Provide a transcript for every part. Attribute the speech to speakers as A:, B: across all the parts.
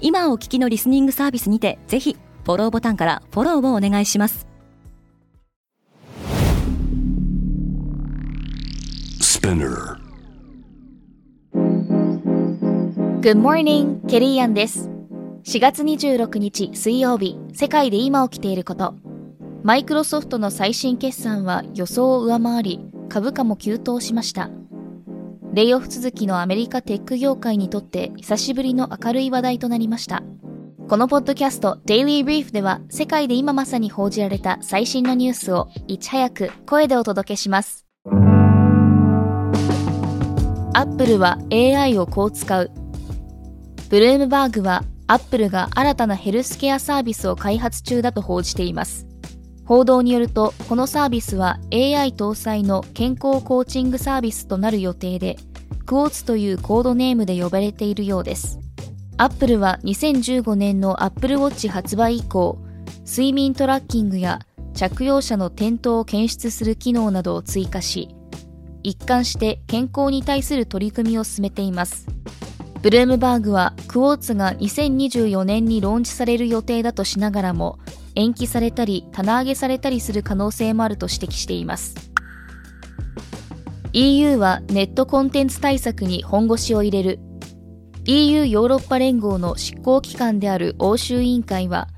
A: 今お聞きのリスニングサービスにてぜひフォローボタンからフォローをお願いします。
B: Good morning, ケリーアンです。4月26日水曜日世界で今起きていること。マイクロソフトの最新決算は予想を上回り株価も急騰しましたレイオフ続きのアメリカテック業界にとって久しぶりの明るい話題となりました。このポッドキャスト Daily Brief では世界で今まさに報じられた最新のニュースをいち早く声でお届けします。アップルは AI をこう使う。ブルームバーグはアップルが新たなヘルスケアサービスを開発中だと報じています。報道によるとこのサービスは AI 搭載の健康コーチングサービスとなる予定でクォーツというコードネームで呼ばれているようです。アップルは2015年の Apple Watch 発売以降睡眠トラッキングや着用者の転倒を検出する機能などを追加し一貫して健康に対する取り組みを進めています。ブルームバーグはクォーツが2024年にローンチされる予定だとしながらも延期されたり棚上げされたりする可能性もあると指摘しています。EU はネットコンテンツ対策に本腰を入れる。EU ヨーロッパ連合の執行機関である欧州委員会は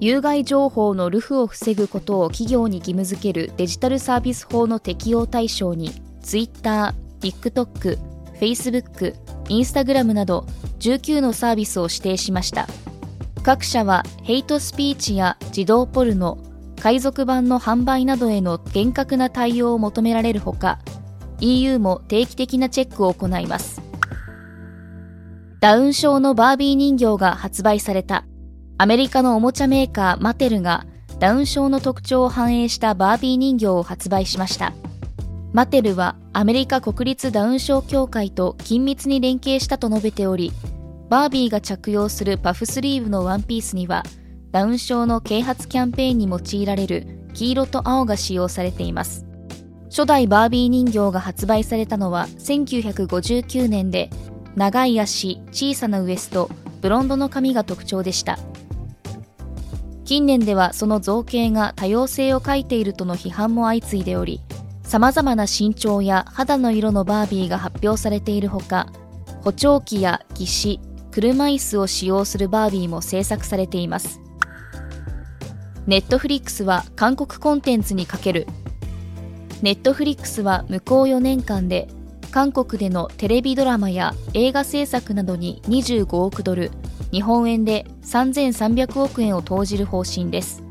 B: 有害情報のルフを防ぐことを企業に義務付けるデジタルサービス法の適用対象に Twitter、TikTok、Facebook、Instagram など19のサービスを指定しました。各社はヘイトスピーチや児童ポルノ海賊版の販売などへの厳格な対応を求められるほか EU も定期的なチェックを行います。ダウン症のバービー人形が発売された。アメリカのおもちゃメーカーマテルがダウン症の特徴を反映したバービー人形を発売しました。マテルはアメリカ国立ダウン症協会と緊密に連携したと述べており、バービーが着用するパフスリーブのワンピースには、ダウン症の啓発キャンペーンに用いられる黄色と青が使用されています。初代バービー人形が発売されたのは1959年で、長い足、小さなウエスト、ブロンドの髪が特徴でした。近年ではその造形が多様性を欠いているとの批判も相次いでおり、様々な身長や肌の色のバービーが発表されているほか、補聴器や義手、車椅子を使用するバービーも制作されています。ネットフリックスは韓国コンテンツにかける。ネットフリックスは向こう4年間で韓国でのテレビドラマや映画制作などに25億ドル、日本円で3300億円を投じる方針です。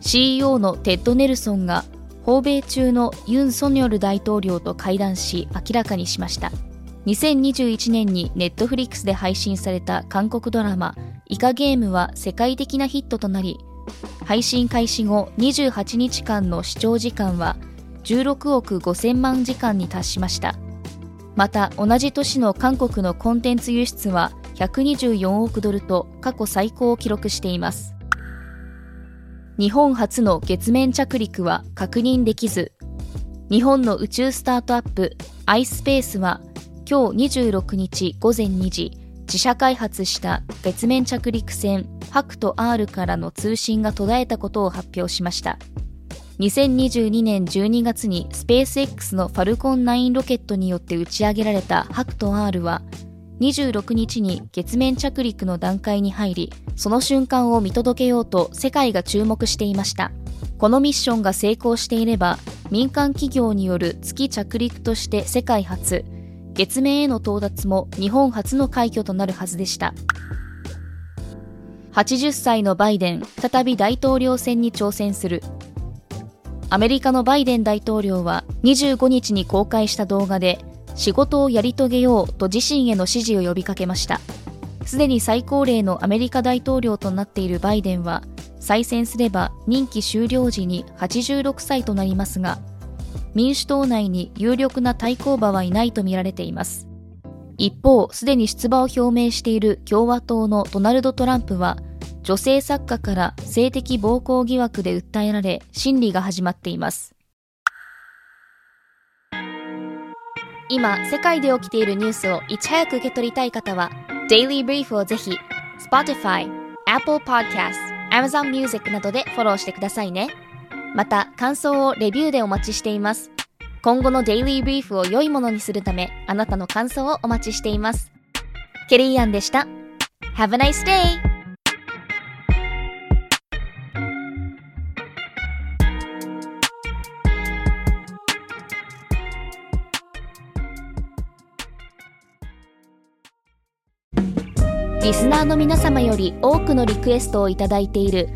B: CEO のテッド・ネルソンが訪米中のユン・ソンニョル大統領と会談し明らかにしました2021年にネットフリックスで配信された韓国ドラマ「イカゲーム」は世界的なヒットとなり配信開始後28日間の視聴時間は16億5000万時間に達しました。また同じ年の韓国のコンテンツ輸出は124億ドルと過去最高を記録しています。日本初の月面着陸は確認できず、日本の宇宙スタートアップ iSpace は今日26日午前2時、自社開発した月面着陸船ハクト R からの通信が途絶えたことを発表しました。2022年12月にスペース X のファルコン9ロケットによって打ち上げられたハクト R は26日に月面着陸の段階に入り、その瞬間を見届けようと世界が注目していました。このミッションが成功していれば、民間企業による月着陸として世界初、月面への到達も日本初の快挙となるはずでした。80歳のバイデン、再び大統領選に挑戦する。アメリカのバイデン大統領は25日に公開した動画で、仕事をやり遂げようと自身への支持を呼びかけましたすでに最高齢のアメリカ大統領となっているバイデンは再選すれば任期終了時に86歳となりますが民主党内に有力な対抗馬はいないとみられています。一方すでに出馬を表明している共和党のドナルド・トランプは女性作家から性的暴行疑惑で訴えられ審理が始まっています。今世界で起きているニュースをいち早く受け取りたい方は Daily Brief をぜひ Spotify、Apple Podcast、Amazon Music などでフォローしてくださいね。また感想をレビューでお待ちしています。今後の Daily Brief を良いものにするためあなたの感想をお待ちしています。ケリーアンでした。Have a nice day! リスナーの皆様より多くのリクエストをいただいている